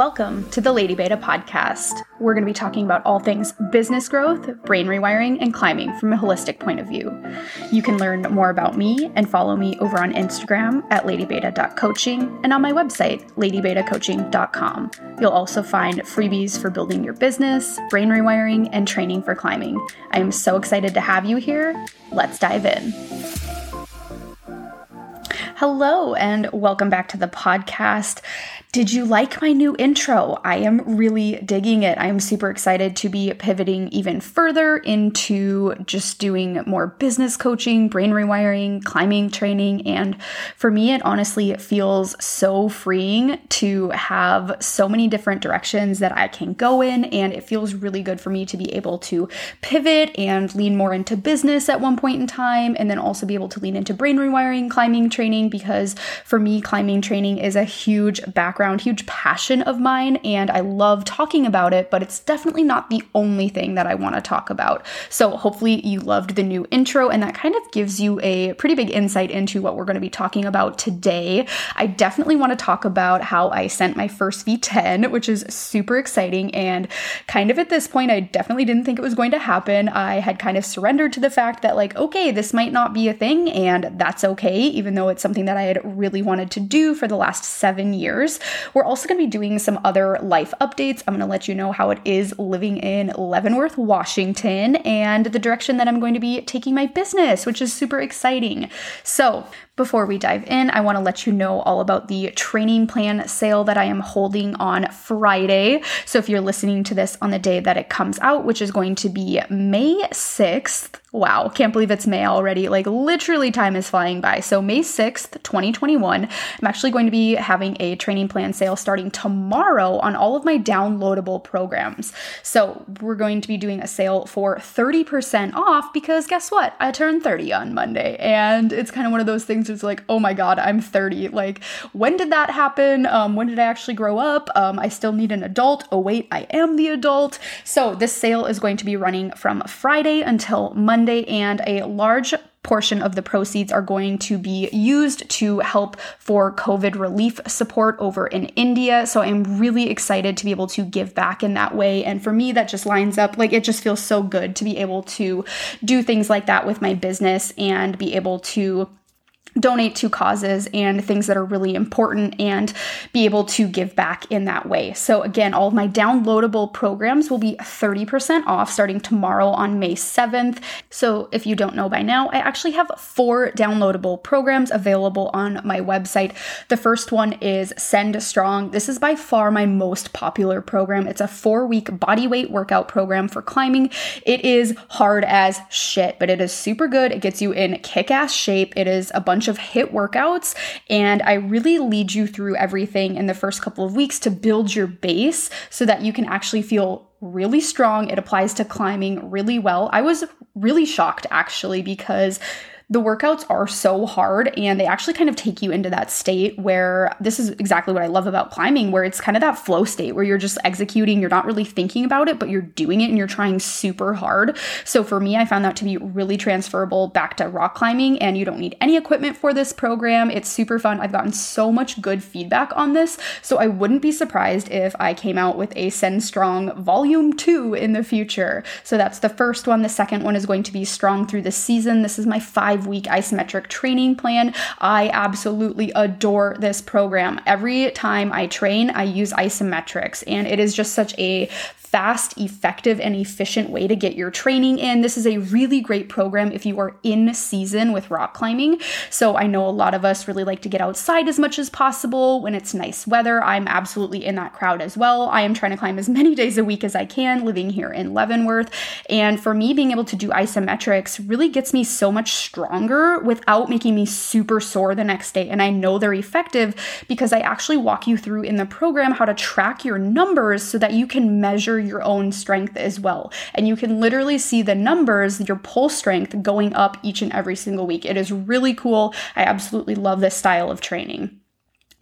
Welcome to the Lady Beta podcast. We're going to be talking about all things business growth, brain rewiring, and climbing from a holistic point of view. You can learn more about me and follow me over on Instagram at ladybeta.coaching and on my website, ladybetacoaching.com. You'll also find freebies for building your business, brain rewiring, and training for climbing. I am so excited to have you here. Let's dive in. Hello, and welcome back to the podcast. Did you like my new intro? I am really digging it. I am super excited to be pivoting even further into just doing more business coaching, brain rewiring, climbing training. And for me, it honestly feels so freeing to have so many different directions that I can go in. And it feels really good for me to be able to pivot and lean more into business at one point in time, and then also be able to lean into brain rewiring, climbing training, because for me, climbing training is a huge background huge passion of mine, and I love talking about it, but it's definitely not the only thing that I want to talk about. So hopefully you loved the new intro, and that kind of gives you a pretty big insight into what we're going to be talking about today. I definitely want to talk about how I sent my first V10, which is super exciting, and kind of at this point, I definitely didn't think it was going to happen. I had kind of surrendered to the fact that, like, okay, this might not be a thing, and that's okay, even though it's something that I had really wanted to do for the last seven years. We're also going to be doing some other life updates. I'm going to let you know how it is living in Leavenworth, Washington, and the direction that I'm going to be taking my business, which is super exciting. So, before we dive in, I want to let you know all about the training plan sale that I am holding on Friday. So if you're listening to this on the day that it comes out, which is going to be May 6th, Wow, can't believe it's May already. Like, literally, time is flying by. So, May 6th, 2021, I'm actually going to be having a training plan sale starting tomorrow on all of my downloadable programs. So, we're going to be doing a sale for 30% off because guess what? I turned 30 on Monday. And it's kind of one of those things it's like, oh my God, I'm 30. Like, when did that happen? Um, when did I actually grow up? Um, I still need an adult. Oh, wait, I am the adult. So, this sale is going to be running from Friday until. Monday, and a large portion of the proceeds are going to be used to help for COVID relief support over in India. So I'm really excited to be able to give back in that way. And for me, that just lines up like it just feels so good to be able to do things like that with my business and be able to donate to causes and things that are really important and be able to give back in that way. So again, all of my downloadable programs will be 30% off starting tomorrow on May 7th. So if you don't know by now, I actually have four downloadable programs available on my website. The first one is Send Strong. This is by far my most popular program. It's a 4-week bodyweight workout program for climbing. It is hard as shit, but it is super good. It gets you in kick-ass shape. It is a bunch bunch of HIIT workouts, and I really lead you through everything in the first couple of weeks to build your base so that you can actually feel really strong. It applies to climbing really well. I was really shocked actually because the workouts are so hard and they actually kind of take you into that state where this is exactly what I love about climbing, where it's kind of that flow state where you're just executing, you're not really thinking about it, but you're doing it and you're trying super hard. So for me, I found that to be really transferable back to rock climbing, and you don't need any equipment for this program. It's super fun. I've gotten so much good feedback on this, so I wouldn't be surprised if I came out with a Send Strong Volume 2 in the future. So that's the first one. The second one is going to be Strong Through the Season. This is my five five week isometric training plan. I absolutely adore this program. Every time I train, I use isometrics, and it is just such a fast, effective, and efficient way to get your training in. This is a really great program if you are in season with rock climbing. So I know a lot of us really like to get outside as much as possible when it's nice weather. I'm absolutely in that crowd as well. I am trying to climb as many days a week as I can living here in Leavenworth. And for me, being able to do isometrics really gets me so much stronger without making me super sore the next day. And I know they're effective because I actually walk you through in the program how to track your numbers so that you can measure your own strength as well. And you can literally see the numbers, your pull strength going up each and every single week. It is really cool. I absolutely love this style of training.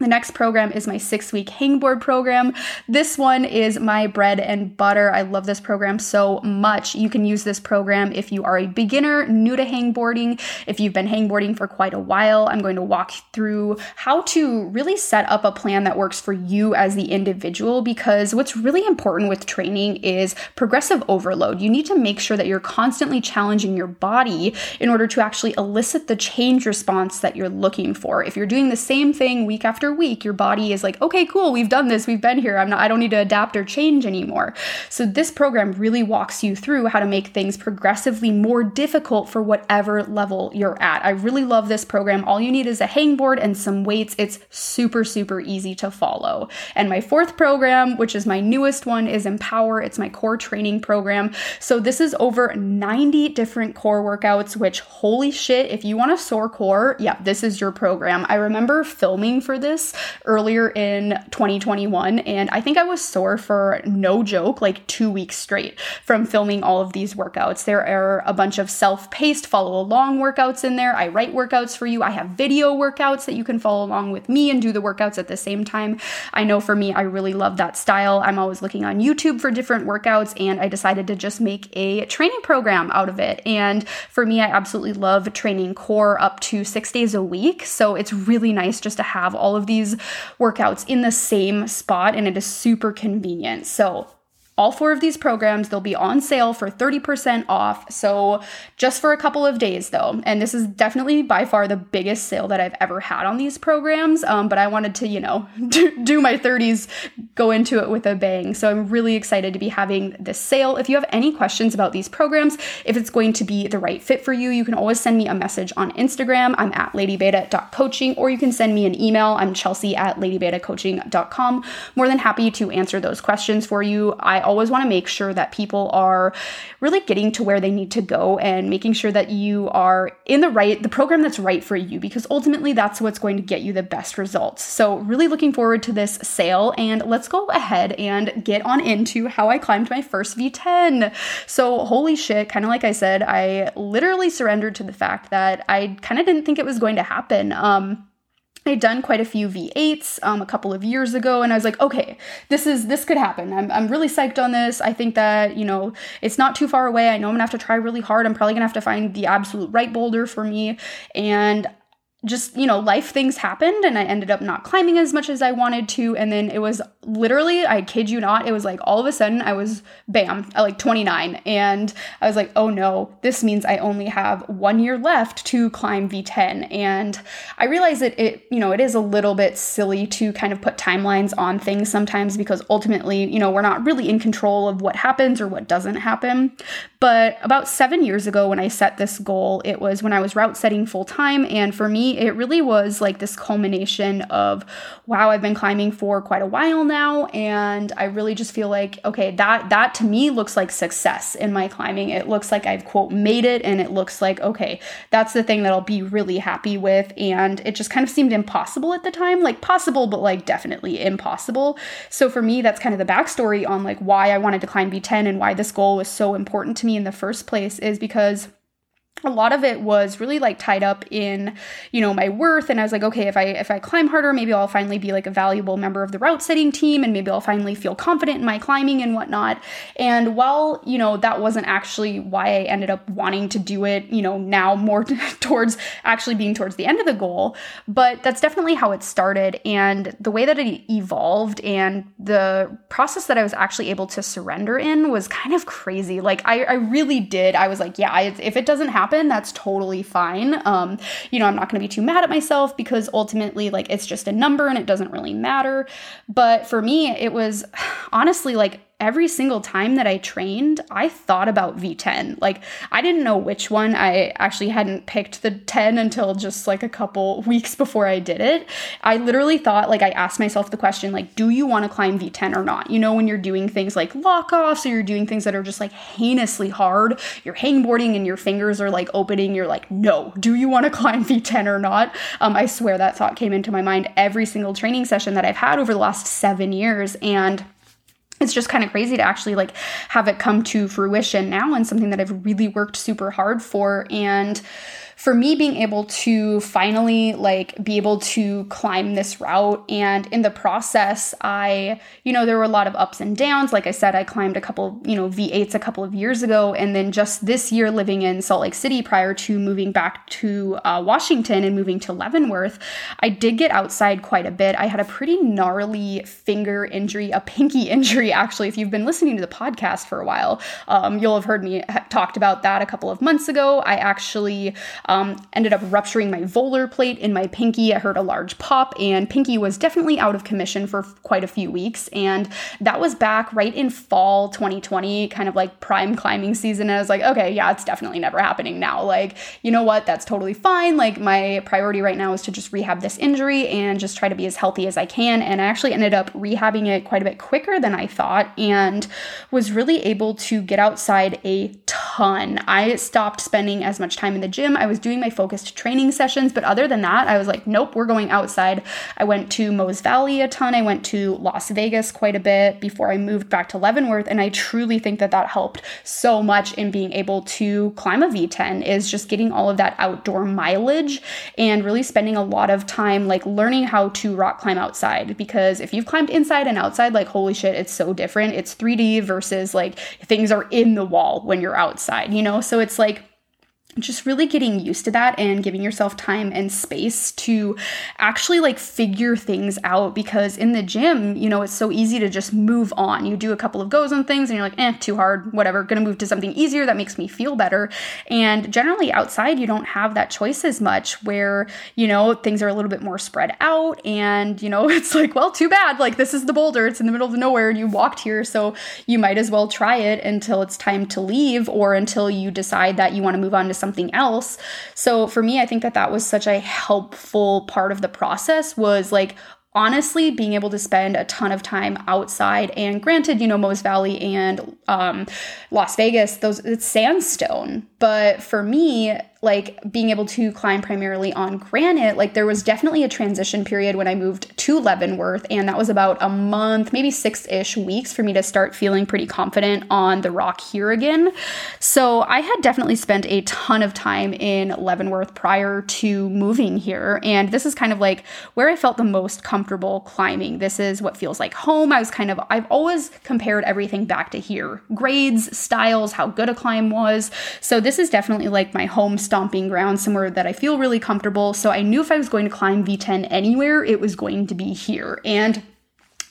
The next program is my six week hangboard program. This one is my bread and butter. I love this program so much. You can use this program if you are a beginner, new to hangboarding. If you've been hangboarding for quite a while, I'm going to walk through how to really set up a plan that works for you as the individual because what's really important with training is progressive overload. You need to make sure that you're constantly challenging your body in order to actually elicit the change response that you're looking for. If you're doing the same thing week after after week, your body is like, okay, cool, we've done this, we've been here. I'm not, I don't need to adapt or change anymore. So this program really walks you through how to make things progressively more difficult for whatever level you're at. I really love this program. All you need is a hangboard and some weights. It's super, super easy to follow. And my fourth program, which is my newest one, is Empower. It's my core training program. So this is over 90 different core workouts, which holy shit, if you want a sore core, yeah, this is your program. I remember filming for this earlier in 2021, and I think I was sore for no joke, like two weeks straight from filming all of these workouts. There are a bunch of self paced, follow along workouts in there. I write workouts for you. I have video workouts that you can follow along with me and do the workouts at the same time. I know for me, I really love that style. I'm always looking on YouTube for different workouts, and I decided to just make a training program out of it. And for me, I absolutely love training core up to six days a week. So it's really nice just to have all of these workouts in the same spot and it is super convenient. So all four of these programs, they'll be on sale for 30% off. So, just for a couple of days though. And this is definitely by far the biggest sale that I've ever had on these programs. Um, but I wanted to, you know, do my 30s, go into it with a bang. So, I'm really excited to be having this sale. If you have any questions about these programs, if it's going to be the right fit for you, you can always send me a message on Instagram. I'm at ladybeta.coaching, or you can send me an email. I'm chelsea at ladybetacoaching.com. More than happy to answer those questions for you. I always want to make sure that people are really getting to where they need to go and making sure that you are in the right, the program that's right for you, because ultimately that's what's going to get you the best results. So, really looking forward to this sale. And let's go ahead and get on into how I climbed my first V10. So, holy shit, kind of like I said, I literally surrendered to the fact that I kind of didn't think it was going to happen. Um, I'd done quite a few V8s um, a couple of years ago, and I was like, okay, this is this could happen. I'm, I'm really psyched on this. I think that you know it's not too far away. I know I'm gonna have to try really hard. I'm probably gonna have to find the absolute right boulder for me, and just, you know, life things happened and I ended up not climbing as much as I wanted to. And then it was literally, I kid you not, it was like all of a sudden I was bam at like 29. And I was like, oh no, this means I only have one year left to climb V10. And I realize that it, you know, it is a little bit silly to kind of put timelines on things sometimes because ultimately, you know, we're not really in control of what happens or what doesn't happen. But about seven years ago, when I set this goal, it was when I was route setting full time. And for me, it really was like this culmination of, wow, I've been climbing for quite a while now. And I really just feel like, okay, that, that to me looks like success in my climbing. It looks like I've, quote, made it. And it looks like, okay, that's the thing that I'll be really happy with. And it just kind of seemed impossible at the time, like possible, but like definitely impossible. So for me, that's kind of the backstory on like why I wanted to climb V10 and why this goal was so important to me me in the first place is because a lot of it was really like tied up in you know my worth and i was like okay if i if i climb harder maybe i'll finally be like a valuable member of the route setting team and maybe i'll finally feel confident in my climbing and whatnot. And while you know that wasn't actually why i ended up wanting to do it you know now more towards actually being towards the end of the goal but that's definitely how it started. And the way that it evolved and the process that i was actually able to surrender in was kind of crazy. Like i, I really did. I was like yeah if it doesn't happen happen, that's totally fine. Um, you know, I'm not going to be too mad at myself because ultimately, like, it's just a number and it doesn't really matter. But for me, it was honestly like every single time that I trained, I thought about V10. Like, I didn't know which one. I actually hadn't picked the 10 until just like a couple weeks before I did it. I literally thought, like, I asked myself the question, like, do you want to climb V10 or not? You know, when you're doing things like lock offs or you're doing things that are just like heinously hard, you're hangboarding and your fingers are like opening, you're like, no, do you want to climb V10 or not? Um, I swear that thought came into my mind every single training session that I've had over the last seven years. And it's just kind of crazy to actually like have it come to fruition now and something that I've really worked super hard for and for me being able to finally like be able to climb this route. And in the process I you know there were a lot of ups and downs. Like I said I climbed a couple you know V8s a couple of years ago. And then just this year living in Salt Lake City prior to moving back to uh, Washington and moving to Leavenworth I did get outside quite a bit. I had a pretty gnarly finger injury a pinky injury actually if you've been listening to the podcast for a while. Um, you'll have heard me ha- talked about that a couple of months ago. I actually um, ended up rupturing my volar plate in my pinky. I heard a large pop, and pinky was definitely out of commission for quite a few weeks. And that was back right in fall 2020, kind of like prime climbing season. And I was like, okay, yeah, it's definitely never happening now. Like, you know what? That's totally fine. Like, my priority right now is to just rehab this injury and just try to be as healthy as I can. And I actually ended up rehabbing it quite a bit quicker than I thought and was really able to get outside a ton. I stopped spending as much time in the gym. I was doing my focused training sessions, but other than that, I was like, nope, we're going outside. I went to Moe's Valley a ton. I went to Las Vegas quite a bit before I moved back to Leavenworth, and I truly think that that helped so much in being able to climb a V10 is just getting all of that outdoor mileage and really spending a lot of time like learning how to rock climb outside because if you've climbed inside and outside like holy shit it's so different it's 3D versus like things are in the wall when you're outside you know? So it's like just really getting used to that and giving yourself time and space to actually like figure things out because in the gym, you know, it's so easy to just move on. You do a couple of goes on things and you're like, eh, too hard, whatever, gonna move to something easier that makes me feel better. And generally outside, you don't have that choice as much where, you know, things are a little bit more spread out and, you know, it's like, well, too bad. Like, this is the boulder, it's in the middle of nowhere and you walked here. So you might as well try it until it's time to leave or until you decide that you wanna move on to something something else. So for me, I think that that was such a helpful part of the process was like honestly being able to spend a ton of time outside and granted you know Moe's Valley and um, Las Vegas those it's sandstone but for me like being able to climb primarily on granite, like there was definitely a transition period when I moved to Leavenworth, and that was about a month, maybe six ish weeks for me to start feeling pretty confident on the rock here again. So I had definitely spent a ton of time in Leavenworth prior to moving here, and this is kind of like where I felt the most comfortable climbing. This is what feels like home. I was kind of, I've always compared everything back to here grades, styles, how good a climb was. So this is definitely like my home stomping ground, somewhere that I feel really comfortable. So I knew if I was going to climb V10 anywhere, it was going to be here. And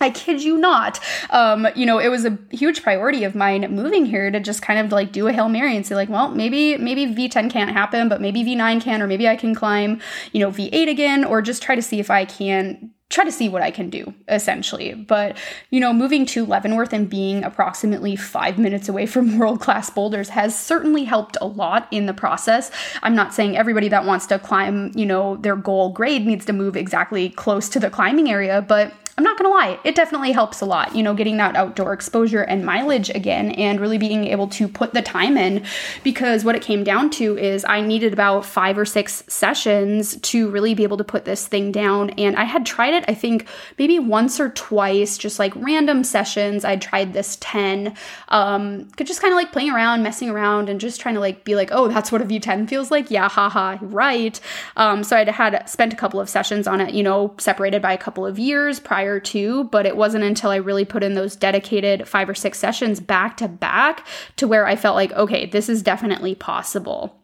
I kid you not. Um, you know, it was a huge priority of mine moving here to just kind of like do a Hail Mary and say, like, well, maybe, maybe V10 can't happen, but maybe V9 can, or maybe I can climb, you know, V8 again, or just try to see if I can try to see what I can do, essentially. But, you know, moving to Leavenworth and being approximately five minutes away from world class boulders has certainly helped a lot in the process. I'm not saying everybody that wants to climb, you know, their goal grade needs to move exactly close to the climbing area, but I'm not gonna lie, it definitely helps a lot, you know, getting that outdoor exposure and mileage again and really being able to put the time in because what it came down to is I needed about five or six sessions to really be able to put this thing down. And I had tried it, I think, maybe once or twice, just like random sessions. I tried this 10, um, could just kind of like playing around, messing around, and just trying to like be like, oh, that's what a V10 feels like. Yeah, haha, right. Um, so I'd had spent a couple of sessions on it, you know, separated by a couple of years prior prior to, but it wasn't until I really put in those dedicated five or six sessions back to back to where I felt like, okay, this is definitely possible.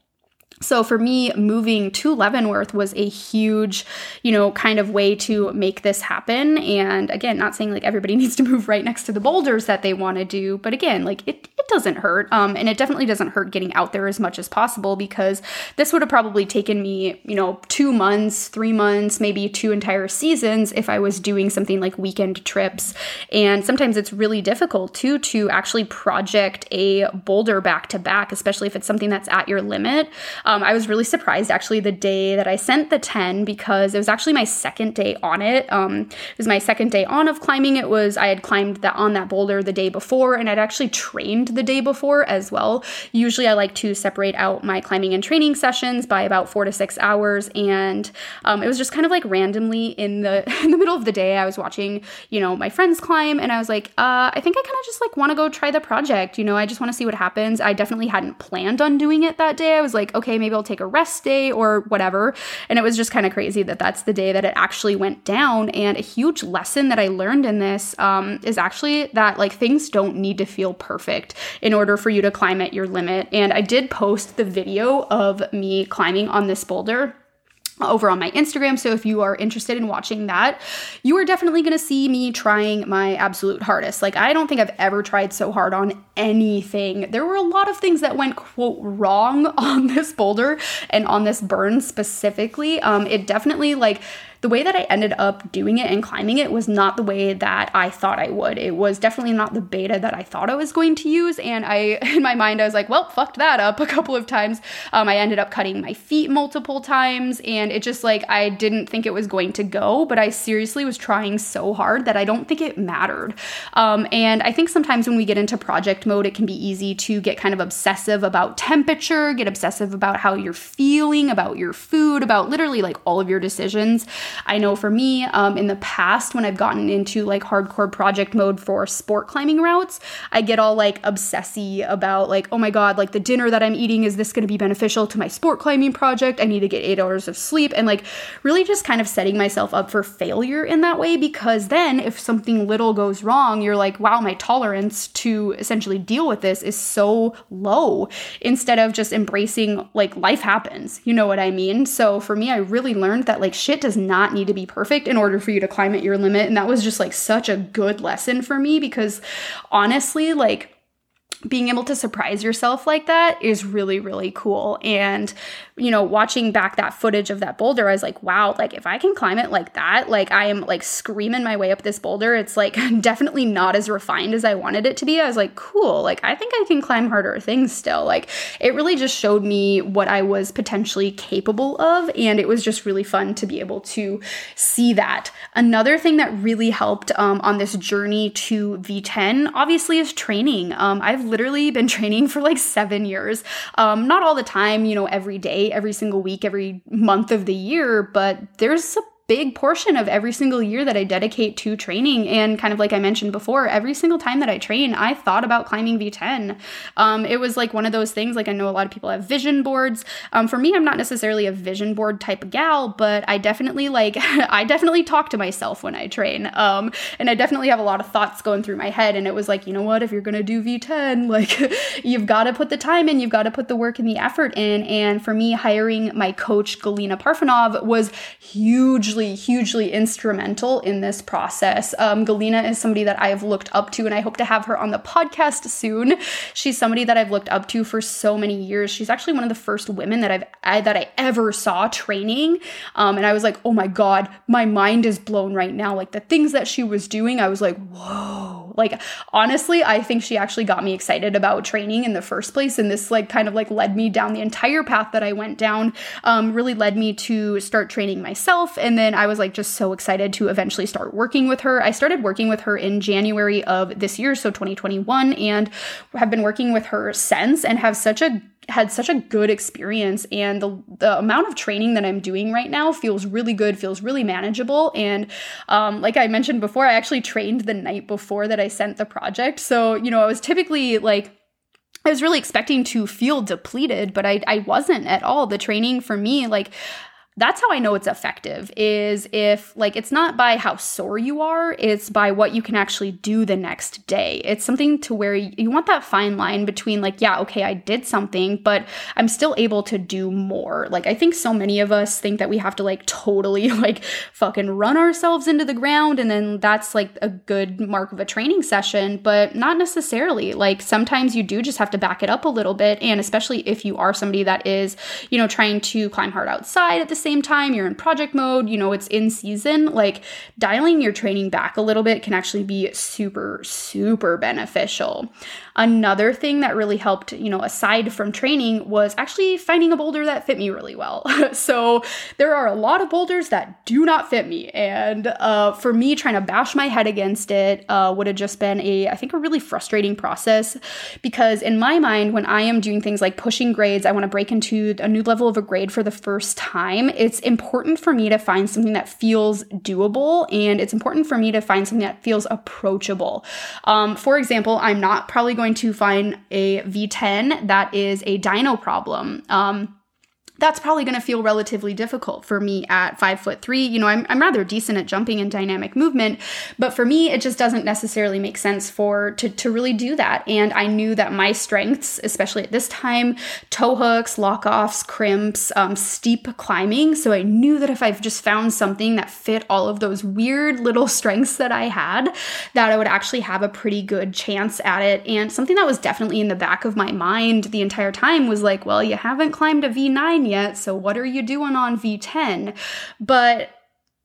So for me, moving to Leavenworth was a huge, you know, kind of way to make this happen. And again, not saying like everybody needs to move right next to the boulders that they want to do, but again, like it, it doesn't hurt. Um, and it definitely doesn't hurt getting out there as much as possible because this would have probably taken me, you know, two months, three months, maybe two entire seasons if I was doing something like weekend trips. And sometimes it's really difficult too to actually project a boulder back to back, especially if it's something that's at your limit. I was really surprised actually the day that I sent the 10 because it was actually my second day on it. Um, it was my second day on of climbing. It was, I had climbed that on that boulder the day before and I'd actually trained the day before as well. Usually I like to separate out my climbing and training sessions by about four to six hours. And um, it was just kind of like randomly in the in the middle of the day, I was watching, you know, my friends climb and I was like, uh, I think I kind of just like want to go try the project. You know, I just want to see what happens. I definitely hadn't planned on doing it that day. I was like, okay, maybe I'll take a rest day or whatever. And it was just kind of crazy that that's the day that it actually went down. And a huge lesson that I learned in this um, is actually that like things don't need to feel perfect in order for you to climb at your limit. And I did post the video of me climbing on this boulder over on my Instagram. So if you are interested in watching that, you are definitely going to see me trying my absolute hardest. Like I don't think I've ever tried so hard on anything. There were a lot of things that went quote wrong on this boulder and on this burn specifically. Um it definitely like the way that I ended up doing it and climbing it was not the way that I thought I would. It was definitely not the beta that I thought I was going to use. And I, in my mind, I was like, well, fucked that up a couple of times. Um, I ended up cutting my feet multiple times. And it just like, I didn't think it was going to go, but I seriously was trying so hard that I don't think it mattered. Um, and I think sometimes when we get into project mode, it can be easy to get kind of obsessive about temperature, get obsessive about how you're feeling, about your food, about literally like all of your decisions. I know for me, um, in the past, when I've gotten into like hardcore project mode for sport climbing routes, I get all like obsessy about like, oh my God, like the dinner that I'm eating, is this going to be beneficial to my sport climbing project? I need to get eight hours of sleep. And like really just kind of setting myself up for failure in that way because then if something little goes wrong, you're like, wow, my tolerance to essentially deal with this is so low instead of just embracing like life happens. You know what I mean? So for me, I really learned that like shit does not not need to be perfect in order for you to climb at your limit. And that was just like such a good lesson for me because honestly, like, being able to surprise yourself like that is really really cool and you know, watching back that footage of that boulder, I was like, wow, like if I can climb it like that, like I am like screaming my way up this boulder. It's like definitely not as refined as I wanted it to be. I was like, cool, like I think I can climb harder things still. Like it really just showed me what I was potentially capable of. And it was just really fun to be able to see that. Another thing that really helped um, on this journey to V10, obviously, is training. Um, I've literally been training for like seven years. Um, not all the time, you know, every day every single week, every month of the year, but there's a big portion of every single year that I dedicate to training. And kind of like I mentioned before, every single time that I train, I thought about climbing V10. Um, it was like one of those things, like I know a lot of people have vision boards. Um, for me, I'm not necessarily a vision board type of gal, but I definitely like, I definitely talk to myself when I train. Um, and I definitely have a lot of thoughts going through my head. And it was like, you know what, if you're going to do V10, like you've got to put the time in, you've got to put the work and the effort in. And for me, hiring my coach, Galina Parfanov, was huge hugely, hugely instrumental in this process. Um, Galina is somebody that I have looked up to, and I hope to have her on the podcast soon. She's somebody that I've looked up to for so many years. She's actually one of the first women that I've I, that I ever saw training, um, and I was like, oh my god, my mind is blown right now. Like the things that she was doing, I was like, whoa. Like honestly, I think she actually got me excited about training in the first place, and this like kind of like led me down the entire path that I went down. Um, really led me to start training myself, and then then I was like just so excited to eventually start working with her. I started working with her in January of this year, so 2021, and have been working with her since and have such a had such a good experience and the, the amount of training that i'm doing right now feels really good feels really manageable and um, like i mentioned before i actually trained the night before that i sent the project so you know i was typically like I was really expecting to feel depleted, but I, I wasn't at all. The training for me, like, that's how I know it's effective is if like it's not by how sore you are, it's by what you can actually do the next day. It's something to where you, want that fine line between like, yeah, okay, I did something, but I'm still able to do more. Like I think so many of us think that we have to like totally like fucking run ourselves into the ground and then that's like a good mark of a training session, but not necessarily. Like sometimes you do just have to back it up a little bit and especially if you are somebody that is, you know, trying to climb hard outside at the same time, you're in project mode, you know, it's in season, like dialing your training back a little bit can actually be super, super beneficial. Another thing that really helped, you know, aside from training was actually finding a boulder that fit me really well. so there are a lot of boulders that do not fit me. And uh, for me, trying to bash my head against it uh, would have just been a, I think, a really frustrating process because in my mind, when I am doing things like pushing grades, I want to break into a new level of a grade for the first time, it's important for me to find something that feels doable and it's important for me to find something that feels approachable. Um, for example, I'm not probably going to find a V10 that is a dyno problem. Um, that's probably going to feel relatively difficult for me at five foot three. You know, I'm, I'm rather decent at jumping and dynamic movement, but for me, it just doesn't necessarily make sense for to, to really do that. And I knew that my strengths, especially at this time, toe hooks, lock offs, crimps, um, steep climbing. So I knew that if I've just found something that fit all of those weird little strengths that I had, that I would actually have a pretty good chance at it. And something that was definitely in the back of my mind the entire time was like, well, you haven't climbed a V9 yet, so what are you doing on V10? But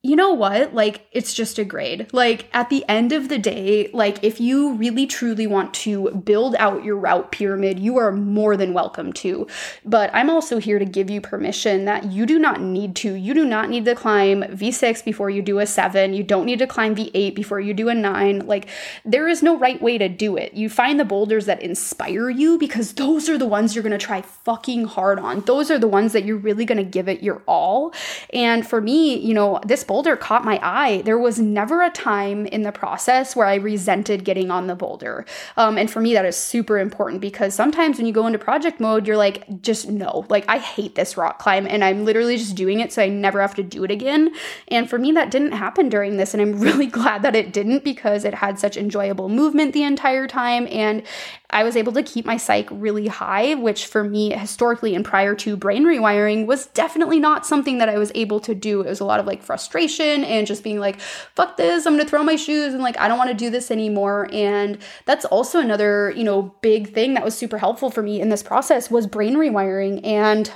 you know what? Like, it's just a grade. Like, at the end of the day, like, if you really truly want to build out your route pyramid, you are more than welcome to. But I'm also here to give you permission that you do not need to. You do not need to climb V6 before you do a 7. You don't need to climb V8 before you do a 9. Like, there is no right way to do it. You find the boulders that inspire you because those are the ones you're gonna try fucking hard on. Those are the ones that you're really gonna give it your all. And for me, you know, this boulder caught my eye. There was never a time in the process where I resented getting on the boulder. Um, and for me, that is super important because sometimes when you go into project mode, you're like, just no, like I hate this rock climb and I'm literally just doing it so I never have to do it again. And for me, that didn't happen during this. And I'm really glad that it didn't because it had such enjoyable movement the entire time. And I was able to keep my psych really high, which for me, historically and prior to brain rewiring, was definitely not something that I was able to do. It was a lot of like frustration and just being like, fuck this, I'm gonna throw my shoes and like, I don't wanna do this anymore. And that's also another, you know, big thing that was super helpful for me in this process was brain rewiring. And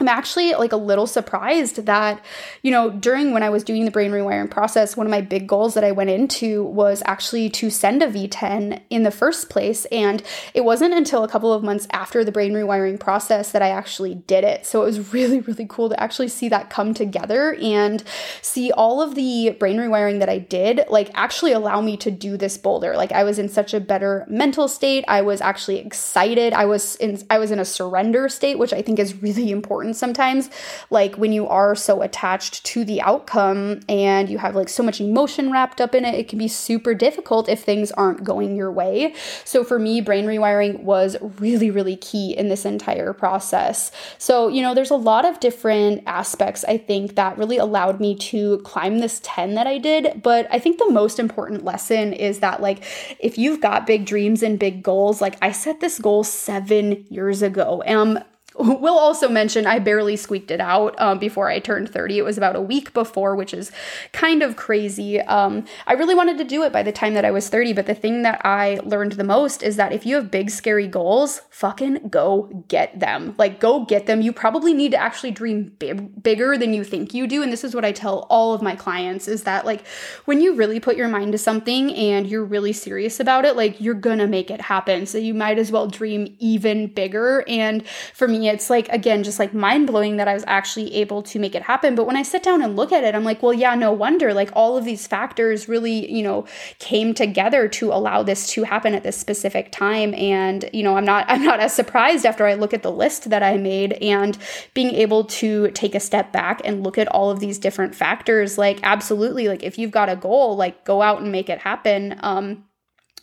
I'm actually like a little surprised that, you know, during when I was doing the brain rewiring process, one of my big goals that I went into was actually to send a V10 in the first place. And it wasn't until a couple of months after the brain rewiring process that I actually did it. So it was really, really cool to actually see that come together and see all of the brain rewiring that I did, like actually allow me to do this boulder. Like I was in such a better mental state. I was actually excited. I was in I was in a surrender state, which I think is really important important sometimes. Like when you are so attached to the outcome and you have like so much emotion wrapped up in it, it can be super difficult if things aren't going your way. So for me, brain rewiring was really, really key in this entire process. So, you know, there's a lot of different aspects I think that really allowed me to climb this 10 that I did. But I think the most important lesson is that, like, if you've got big dreams and big goals, like I set this goal seven years ago. And We'll also mention I barely squeaked it out um, before I turned 30. It was about a week before, which is kind of crazy. Um, I really wanted to do it by the time that I was 30, but the thing that I learned the most is that if you have big, scary goals, fucking go get them. Like, go get them. You probably need to actually dream big, bigger than you think you do. And this is what I tell all of my clients is that, like, when you really put your mind to something and you're really serious about it, like, you're gonna make it happen. So you might as well dream even bigger. And for me, it's like, again, just like mind blowing that I was actually able to make it happen. But when I sit down and look at it, I'm like, well, yeah, no wonder. Like all of these factors really, you know, came together to allow this to happen at this specific time. And, you know, I'm not, I'm not as surprised after I look at the list that I made and being able to take a step back and look at all of these different factors. Like, absolutely, like if you've got a goal, like go out and make it happen. Um,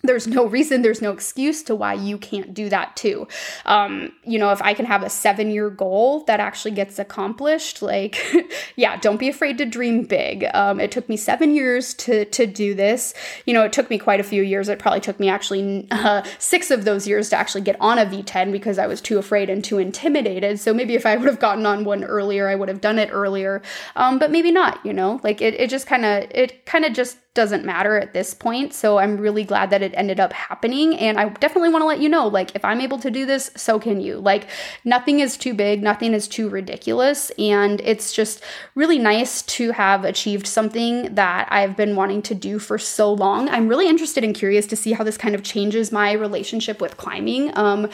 there's no reason, there's no excuse to why you can't do that too. Um, you know, if I can have a seven year goal that actually gets accomplished, like, yeah, don't be afraid to dream big. Um, it took me seven years to to do this. You know, it took me quite a few years. It probably took me actually uh, six of those years to actually get on a V10 because I was too afraid and too intimidated. So maybe if I would have gotten on one earlier, I would have done it earlier. Um, but maybe not. You know, like it, it just kind of it kind of just doesn't matter at this point. So I'm really glad that it ended up happening. And I definitely want to let you know like, if I'm able to do this, so can you. Like, nothing is too big, nothing is too ridiculous. And it's just really nice to have achieved something that I've been wanting to do for so long. I'm really interested and curious to see how this kind of changes my relationship with climbing. Um,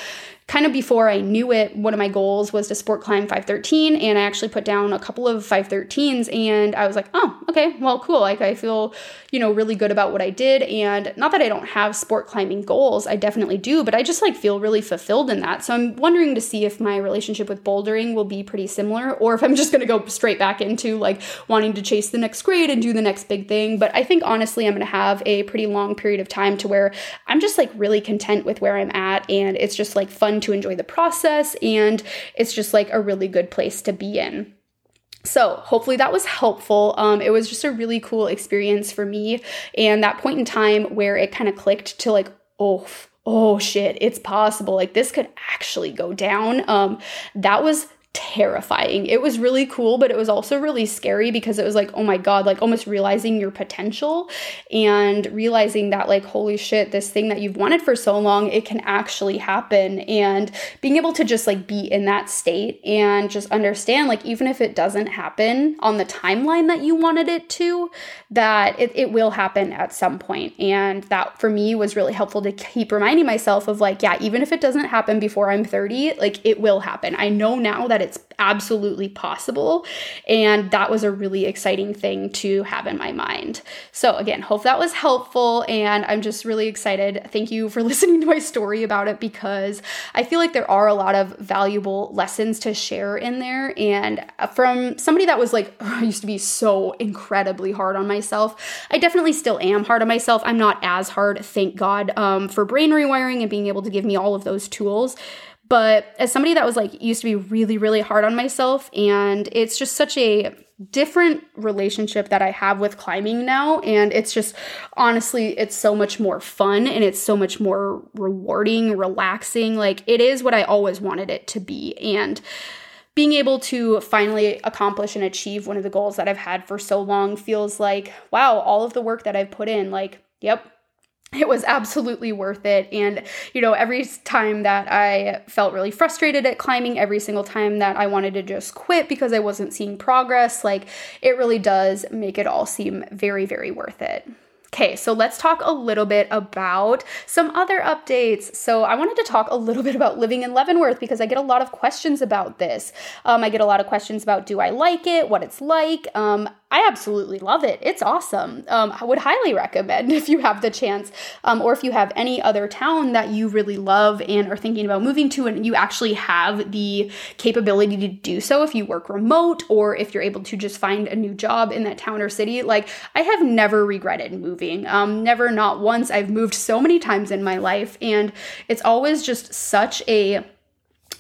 kind of before I knew it, one of my goals was to sport climb 513. And I actually put down a couple of 513s and I was like, oh, okay, well, cool. Like I feel, you know, really good about what I did. And not that I don't have sport climbing goals, I definitely do, but I just like feel really fulfilled in that. So I'm wondering to see if my relationship with bouldering will be pretty similar or if I'm just going to go straight back into like wanting to chase the next grade and do the next big thing. But I think honestly, I'm going to have a pretty long period of time to where I'm just like really content with where I'm at. And it's just like fun fun to enjoy the process, and it's just like a really good place to be in. So, hopefully, that was helpful. Um, it was just a really cool experience for me. And that point in time where it kind of clicked to like, oh, oh shit, it's possible. Like, this could actually go down. Um, that was terrifying. It was really cool, but it was also really scary because it was like, oh my God, like almost realizing your potential and realizing that, like, holy shit, this thing that you've wanted for so long, it can actually happen. And being able to just like be in that state and just understand, like, even if it doesn't happen on the timeline that you wanted it to, that it, it will happen at some point. And that for me was really helpful to keep reminding myself of, like, yeah, even if it doesn't happen before I'm 30, like, it will happen. I know now that it's absolutely possible. And that was a really exciting thing to have in my mind. So, again, hope that was helpful. And I'm just really excited. Thank you for listening to my story about it because I feel like there are a lot of valuable lessons to share in there. And from somebody that was like, I used to be so incredibly hard on myself, I definitely still am hard on myself. I'm not as hard, thank God, um, for brain rewiring and being able to give me all of those tools. But as somebody that was like used to be really, really hard on myself, and it's just such a different relationship that I have with climbing now. And it's just honestly, it's so much more fun and it's so much more rewarding, relaxing. Like it is what I always wanted it to be. And being able to finally accomplish and achieve one of the goals that I've had for so long feels like, wow, all of the work that I've put in, like, yep, it was absolutely worth it. And, you know, every time that I felt really frustrated at climbing, every single time that I wanted to just quit because I wasn't seeing progress, like it really does make it all seem very, very worth it. Okay, so let's talk a little bit about some other updates. So, I wanted to talk a little bit about living in Leavenworth because I get a lot of questions about this. Um, I get a lot of questions about do I like it, what it's like. Um, I absolutely love it. It's awesome. Um, I would highly recommend if you have the chance, um, or if you have any other town that you really love and are thinking about moving to, and you actually have the capability to do so if you work remote or if you're able to just find a new job in that town or city. Like, I have never regretted moving. Um, never, not once. I've moved so many times in my life, and it's always just such a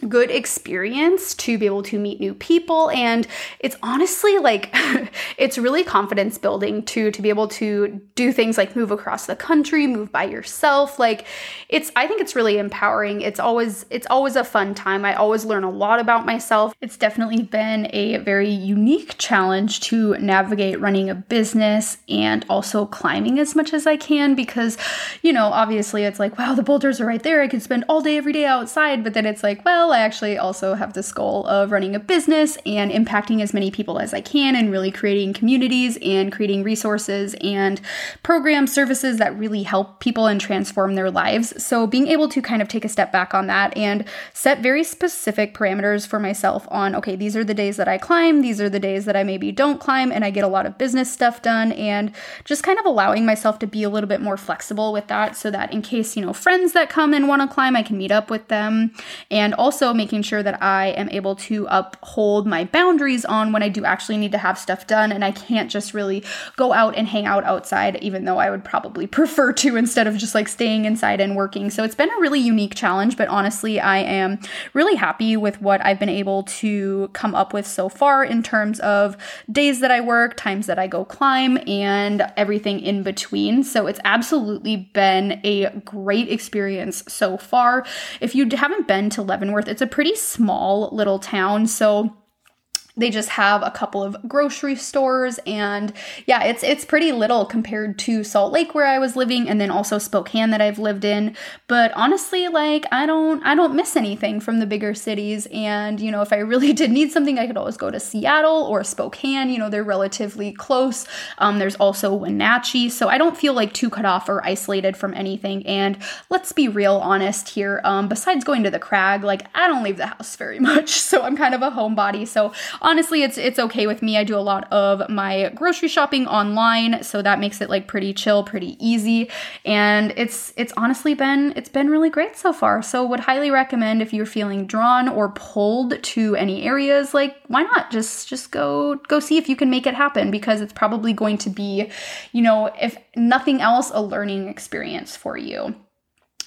good experience to be able to meet new people. And it's honestly like it's really confidence building to to be able to do things like move across the country move by yourself. Like it's i think it's really empowering. It's always it's always a fun time. I always learn a lot about myself. It's definitely been a very unique challenge to navigate running a business and also climbing as much as i can because you know obviously it's like wow the boulders are right there. I could spend all day every day outside. But then it's like well I actually also have this goal of running a business and impacting as many people as I can and really creating communities and creating resources and program services that really help people and transform their lives. So, being able to kind of take a step back on that and set very specific parameters for myself on okay, these are the days that I climb, these are the days that I maybe don't climb, and I get a lot of business stuff done, and just kind of allowing myself to be a little bit more flexible with that so that in case, you know, friends that come and want to climb, I can meet up with them. And also, also making sure that I am able to uphold my boundaries on when I do actually need to have stuff done and I can't just really go out and hang out outside, even though I would probably prefer to instead of just like staying inside and working. So it's been a really unique challenge, but honestly, I am really happy with what I've been able to come up with so far in terms of days that I work, times that I go climb, and everything in between. So it's absolutely been a great experience so far. If you haven't been to Leavenworth, it's a pretty small little town. So they just have a couple of grocery stores and yeah it's it's pretty little compared to Salt Lake where I was living and then also Spokane that I've lived in. But honestly like I don't I don't miss anything from the bigger cities. And you know if I really did need something I could always go to Seattle or Spokane. You know they're relatively close. Um, there's also Wenatchee. So I don't feel like too cut off or isolated from anything. And let's be real honest here um, besides going to the crag like I don't leave the house very much. So I'm kind of a homebody. So honestly, it's it's okay with me. I do a lot of my grocery shopping online, so that makes it like pretty chill, pretty easy, and it's it's honestly been it's been really great so far. So would highly recommend if you're feeling drawn or pulled to any areas, like why not just just go go see if you can make it happen because it's probably going to be, you know, if nothing else, a learning experience for you.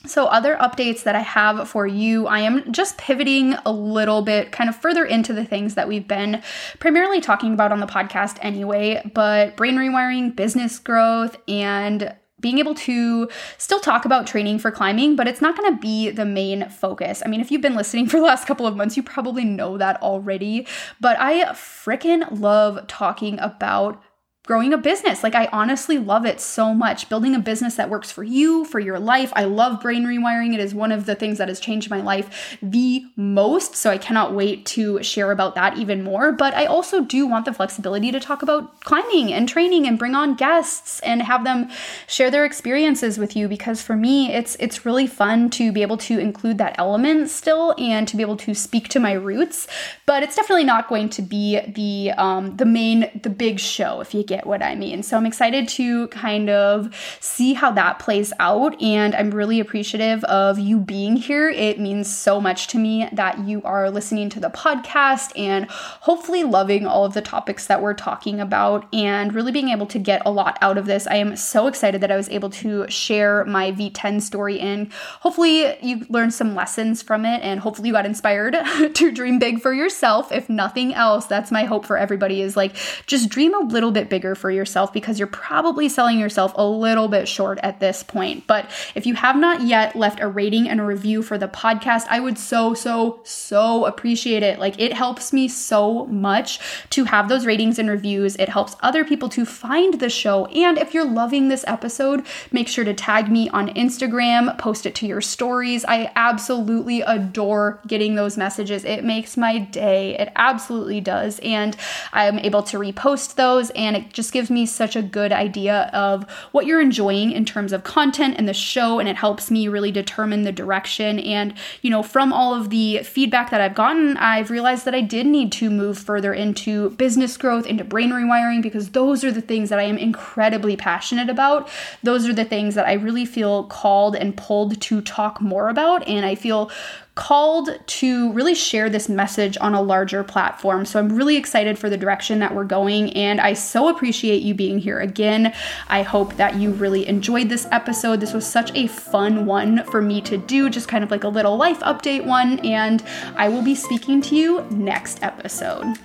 So, other updates that I have for you, I am just pivoting a little bit kind of further into the things that we've been primarily talking about on the podcast anyway, but brain rewiring, business growth, and being able to still talk about training for climbing, but it's not going to be the main focus. I mean, if you've been listening for the last couple of months, you probably know that already, but I freaking love talking about growing a business. Like, I honestly love it so much. Building a business that works for you, for your life. I love brain rewiring. It is one of the things that has changed my life the most. So, I cannot wait to share about that even more. But I also do want the flexibility to talk about climbing and training and bring on guests and have them share their experiences with you because for me, it's it's really fun to be able to include that element still and to be able to speak to my roots. But it's definitely not going to be the um, the main the big show if you get get what I mean. So I'm excited to kind of see how that plays out. And I'm really appreciative of you being here. It means so much to me that you are listening to the podcast and hopefully loving all of the topics that we're talking about and really being able to get a lot out of this. I am so excited that I was able to share my V10 story and hopefully you learned some lessons from it and hopefully you got inspired to dream big for yourself. If nothing else, that's my hope for everybody is like just dream a little bit bigger for yourself because you're probably selling yourself a little bit short at this point. But if you have not yet left a rating and a review for the podcast, I would so, so, so appreciate it. Like it helps me so much to have those ratings and reviews. It helps other people to find the show. And if you're loving this episode, make sure to tag me on Instagram, post it to your stories. I absolutely adore getting those messages. It makes my day. It absolutely does. And I'm able to repost those and it just gives me such a good idea of what you're enjoying in terms of content and the show and it helps me really determine the direction. And you know from all of the feedback that I've gotten I've realized that I did need to move further into business growth into brain rewiring because those are the things that I am incredibly passionate about. Those are the things that I really feel called and pulled to talk more about and I feel called to really share this message on a larger platform. So I'm really excited for the direction that we're going, and I so appreciate you being here again. I hope that you really enjoyed this episode. This was such a fun one for me to do, just kind of like a little life update one, and I will be speaking to you next episode.